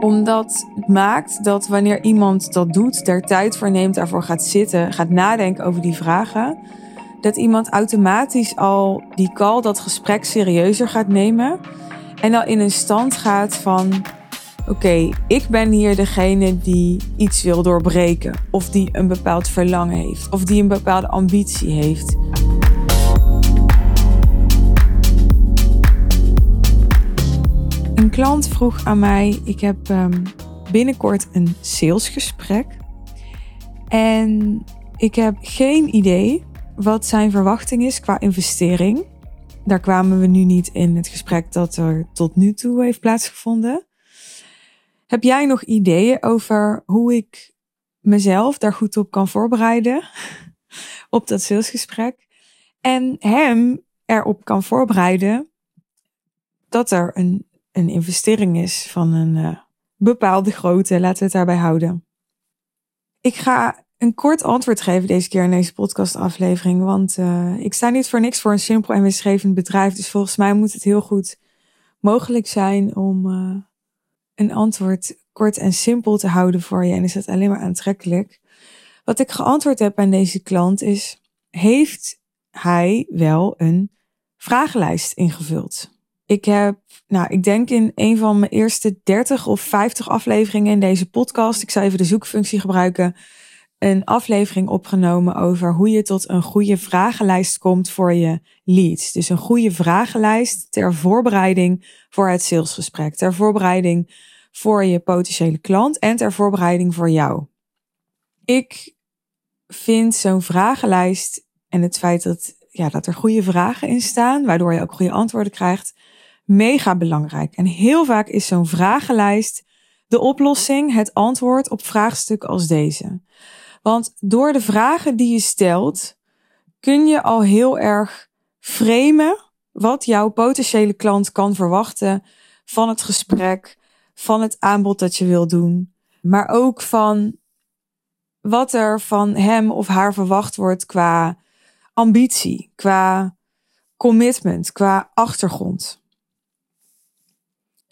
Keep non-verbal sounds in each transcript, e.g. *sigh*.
Omdat het maakt dat wanneer iemand dat doet, daar tijd voor neemt, daarvoor gaat zitten, gaat nadenken over die vragen, dat iemand automatisch al die call, dat gesprek serieuzer gaat nemen en al in een stand gaat van oké, ik ben hier degene die iets wil doorbreken. Of die een bepaald verlangen heeft. Of die een bepaalde ambitie heeft. Een klant vroeg aan mij: ik heb um, binnenkort een salesgesprek. En ik heb geen idee wat zijn verwachting is qua investering. Daar kwamen we nu niet in het gesprek dat er tot nu toe heeft plaatsgevonden. Heb jij nog ideeën over hoe ik mezelf daar goed op kan voorbereiden? *laughs* op dat salesgesprek. En hem erop kan voorbereiden dat er een, een investering is van een uh, bepaalde grootte. Laten we het daarbij houden. Ik ga een kort antwoord geven deze keer in deze podcastaflevering. Want uh, ik sta niet voor niks voor een simpel en winstgevend bedrijf. Dus volgens mij moet het heel goed mogelijk zijn om uh, een antwoord kort en simpel te houden voor je en is dat alleen maar aantrekkelijk. Wat ik geantwoord heb aan deze klant is: heeft hij wel een vragenlijst ingevuld? Ik heb, nou, ik denk in een van mijn eerste 30 of 50 afleveringen in deze podcast, ik zal even de zoekfunctie gebruiken, een aflevering opgenomen over hoe je tot een goede vragenlijst komt voor je leads. Dus een goede vragenlijst ter voorbereiding voor het salesgesprek, ter voorbereiding voor je potentiële klant en ter voorbereiding voor jou. Ik vind zo'n vragenlijst en het feit dat, ja, dat er goede vragen in staan, waardoor je ook goede antwoorden krijgt, mega belangrijk. En heel vaak is zo'n vragenlijst de oplossing, het antwoord op vraagstukken als deze. Want door de vragen die je stelt, kun je al heel erg framen wat jouw potentiële klant kan verwachten van het gesprek, van het aanbod dat je wil doen, maar ook van wat er van hem of haar verwacht wordt qua ambitie, qua commitment, qua achtergrond.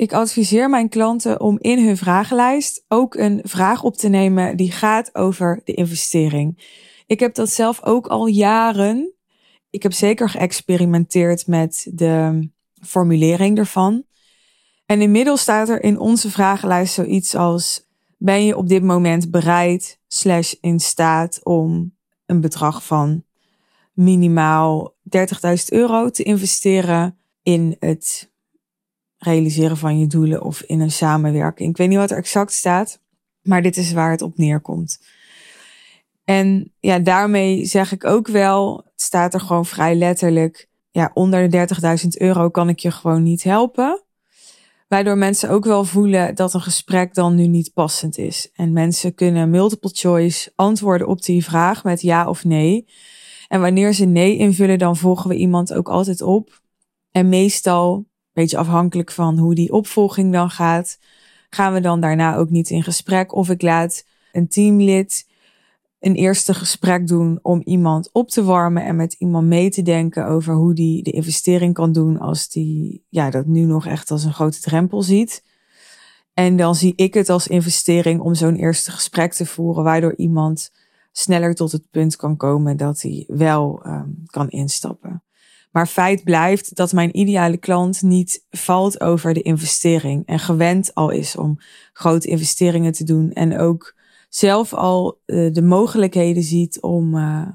Ik adviseer mijn klanten om in hun vragenlijst ook een vraag op te nemen die gaat over de investering. Ik heb dat zelf ook al jaren. Ik heb zeker geëxperimenteerd met de formulering ervan. En inmiddels staat er in onze vragenlijst zoiets als: ben je op dit moment bereid slash in staat om een bedrag van minimaal 30.000 euro te investeren in het realiseren van je doelen of in een samenwerking. Ik weet niet wat er exact staat, maar dit is waar het op neerkomt. En ja, daarmee zeg ik ook wel, het staat er gewoon vrij letterlijk, ja, onder de 30.000 euro kan ik je gewoon niet helpen. Waardoor mensen ook wel voelen dat een gesprek dan nu niet passend is. En mensen kunnen multiple choice antwoorden op die vraag met ja of nee. En wanneer ze nee invullen, dan volgen we iemand ook altijd op. En meestal, beetje afhankelijk van hoe die opvolging dan gaat, gaan we dan daarna ook niet in gesprek. Of ik laat een teamlid een eerste gesprek doen om iemand op te warmen en met iemand mee te denken over hoe die de investering kan doen als die ja, dat nu nog echt als een grote drempel ziet. En dan zie ik het als investering om zo'n eerste gesprek te voeren, waardoor iemand sneller tot het punt kan komen dat hij wel um, kan instappen. Maar feit blijft dat mijn ideale klant niet valt over de investering en gewend al is om grote investeringen te doen en ook zelf al uh, de mogelijkheden ziet om, uh,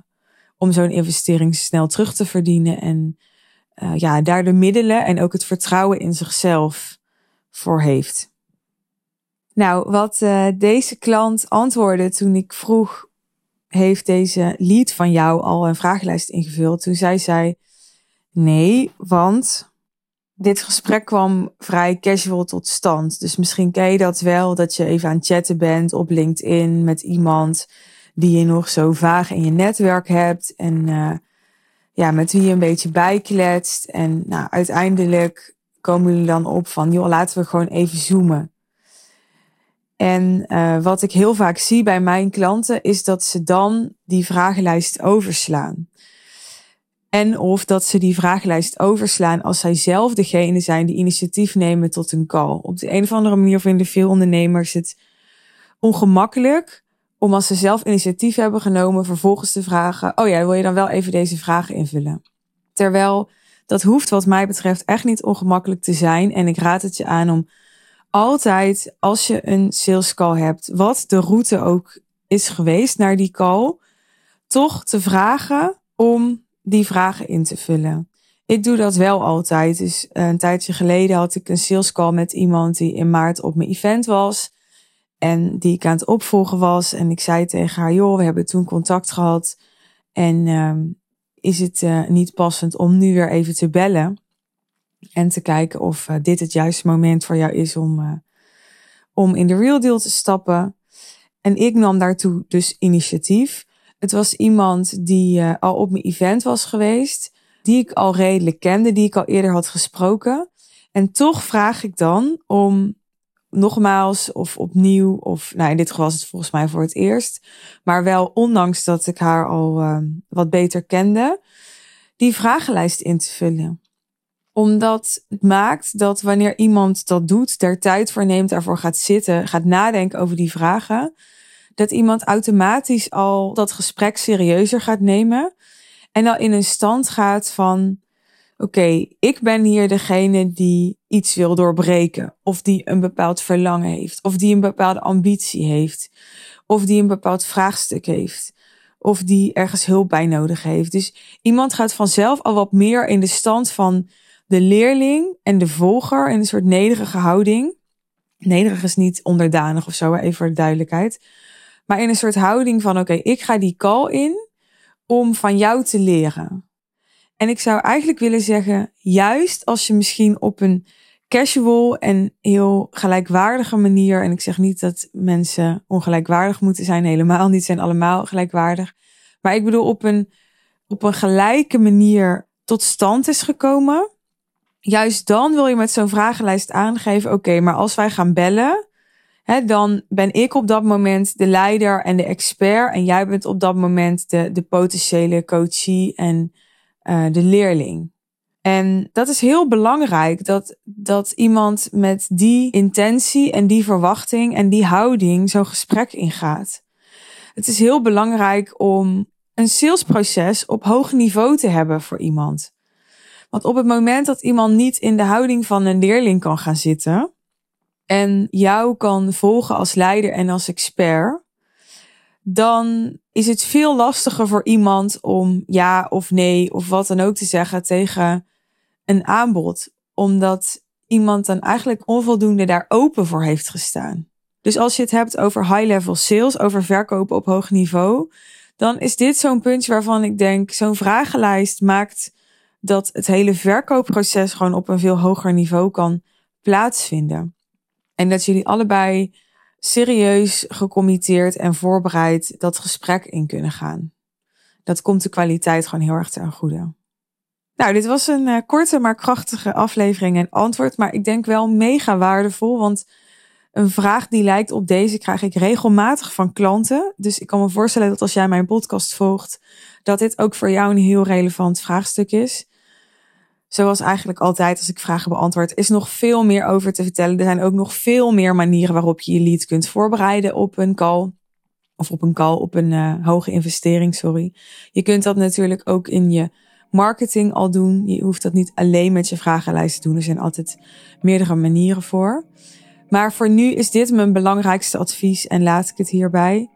om zo'n investering snel terug te verdienen. En uh, ja, daar de middelen en ook het vertrouwen in zichzelf voor heeft. Nou, wat deze klant antwoordde toen ik vroeg, heeft deze lead van jou al een vragenlijst ingevuld? Toen zei zij, nee, want dit gesprek kwam vrij casual tot stand. Dus misschien ken je dat wel, dat je even aan het chatten bent op LinkedIn met iemand die je nog zo vaag in je netwerk hebt. En uh, ja, met wie je een beetje bijkletst. En nou, uiteindelijk komen jullie dan op van, joh, laten we gewoon even zoomen. En uh, wat ik heel vaak zie bij mijn klanten is dat ze dan die vragenlijst overslaan. En of dat ze die vragenlijst overslaan als zij zelf degene zijn die initiatief nemen tot een call. Op de een of andere manier vinden veel ondernemers het ongemakkelijk om als ze zelf initiatief hebben genomen, vervolgens te vragen: Oh ja, wil je dan wel even deze vragen invullen? Terwijl dat hoeft, wat mij betreft, echt niet ongemakkelijk te zijn. En ik raad het je aan om altijd, als je een sales call hebt, wat de route ook is geweest naar die call, toch te vragen om die vragen in te vullen. Ik doe dat wel altijd. Dus eh, een tijdje geleden had ik een sales call met iemand die in maart op mijn event was. En die ik aan het opvolgen was. En ik zei tegen haar, joh, we hebben toen contact gehad. En uh, is het uh, niet passend om nu weer even te bellen? En te kijken of uh, dit het juiste moment voor jou is om, om in de real deal te stappen. En ik nam daartoe dus initiatief. Het was iemand die uh, al op mijn event was geweest, die ik al redelijk kende, die ik al eerder had gesproken. En toch vraag ik dan om nogmaals of opnieuw, of nou in dit geval was het volgens mij voor het eerst, maar wel ondanks dat ik haar al uh, wat beter kende, die vragenlijst in te vullen omdat het maakt dat wanneer iemand dat doet, daar tijd voor neemt, daarvoor gaat zitten, gaat nadenken over die vragen, dat iemand automatisch al dat gesprek serieuzer gaat nemen en al in een stand gaat van, oké, ik ben hier degene die iets wil doorbreken, of die een bepaald verlangen heeft, of die een bepaalde ambitie heeft, of die een bepaald vraagstuk heeft, of die ergens hulp bij nodig heeft. Dus iemand gaat vanzelf al wat meer in de stand van de leerling en de volger in een soort nederige houding. Nederig is niet onderdanig of zo, even voor de duidelijkheid. Maar in een soort houding van: oké, ik ga die call in om van jou te leren. En ik zou eigenlijk willen zeggen, juist als je misschien op een casual en heel gelijkwaardige manier, en ik zeg niet dat mensen ongelijkwaardig moeten zijn, helemaal niet, zijn allemaal gelijkwaardig. Maar ik bedoel op een, op een gelijke manier tot stand is gekomen. Juist dan wil je met zo'n vragenlijst aangeven, oké, maar als wij gaan bellen, dan ben ik op dat moment de leider en de expert. En jij bent op dat moment de, de potentiële coachie en uh, de leerling. En dat is heel belangrijk dat, dat iemand met die intentie en die verwachting en die houding zo'n gesprek ingaat. Het is heel belangrijk om een salesproces op hoog niveau te hebben voor iemand. Want op het moment dat iemand niet in de houding van een leerling kan gaan zitten, en jou kan volgen als leider en als expert, dan is het veel lastiger voor iemand om ja of nee of wat dan ook te zeggen tegen een aanbod, omdat iemand dan eigenlijk onvoldoende daar open voor heeft gestaan. Dus als je het hebt over high-level sales, over verkopen op hoog niveau, dan is dit zo'n puntje waarvan ik denk, zo'n vragenlijst maakt dat het hele verkoopproces gewoon op een veel hoger niveau kan plaatsvinden. En dat jullie allebei serieus gecommitteerd en voorbereid dat gesprek in kunnen gaan. Dat komt de kwaliteit gewoon heel erg ten goede. Nou, dit was een uh, korte maar krachtige aflevering en antwoord, maar ik denk wel mega waardevol, want een vraag die lijkt op deze krijg ik regelmatig van klanten. Dus ik kan me voorstellen dat als jij mijn podcast volgt, dat dit ook voor jou een heel relevant vraagstuk is zoals eigenlijk altijd als ik vragen beantwoord, is nog veel meer over te vertellen. Er zijn ook nog veel meer manieren waarop je je lead kunt voorbereiden op een call. Of op een call, op een uh, hoge investering, sorry. Je kunt dat natuurlijk ook in je marketing al doen. Je hoeft dat niet alleen met je vragenlijst te doen. Er zijn altijd meerdere manieren voor. Maar voor nu is dit mijn belangrijkste advies en laat ik het hierbij.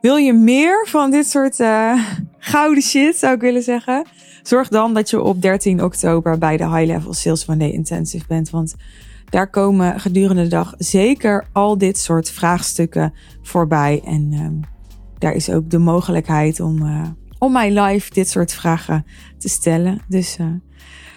Wil je meer van dit soort uh, gouden shit, zou ik willen zeggen? Zorg dan dat je op 13 oktober bij de High Level Sales One Day Intensive bent. Want daar komen gedurende de dag zeker al dit soort vraagstukken voorbij. En um, daar is ook de mogelijkheid om, uh, om mij live dit soort vragen te stellen. Dus uh,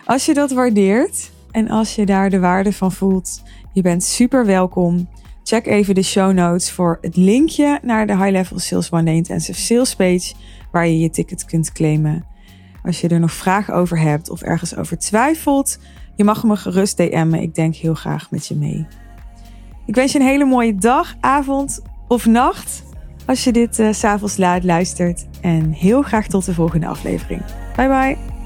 als je dat waardeert en als je daar de waarde van voelt, je bent super welkom. Check even de show notes voor het linkje naar de High Level Sales One Intensive Sales page, waar je je ticket kunt claimen. Als je er nog vragen over hebt of ergens over twijfelt, je mag me gerust DM'en. Ik denk heel graag met je mee. Ik wens je een hele mooie dag, avond of nacht als je dit uh, s'avonds laat luistert. En heel graag tot de volgende aflevering. Bye bye.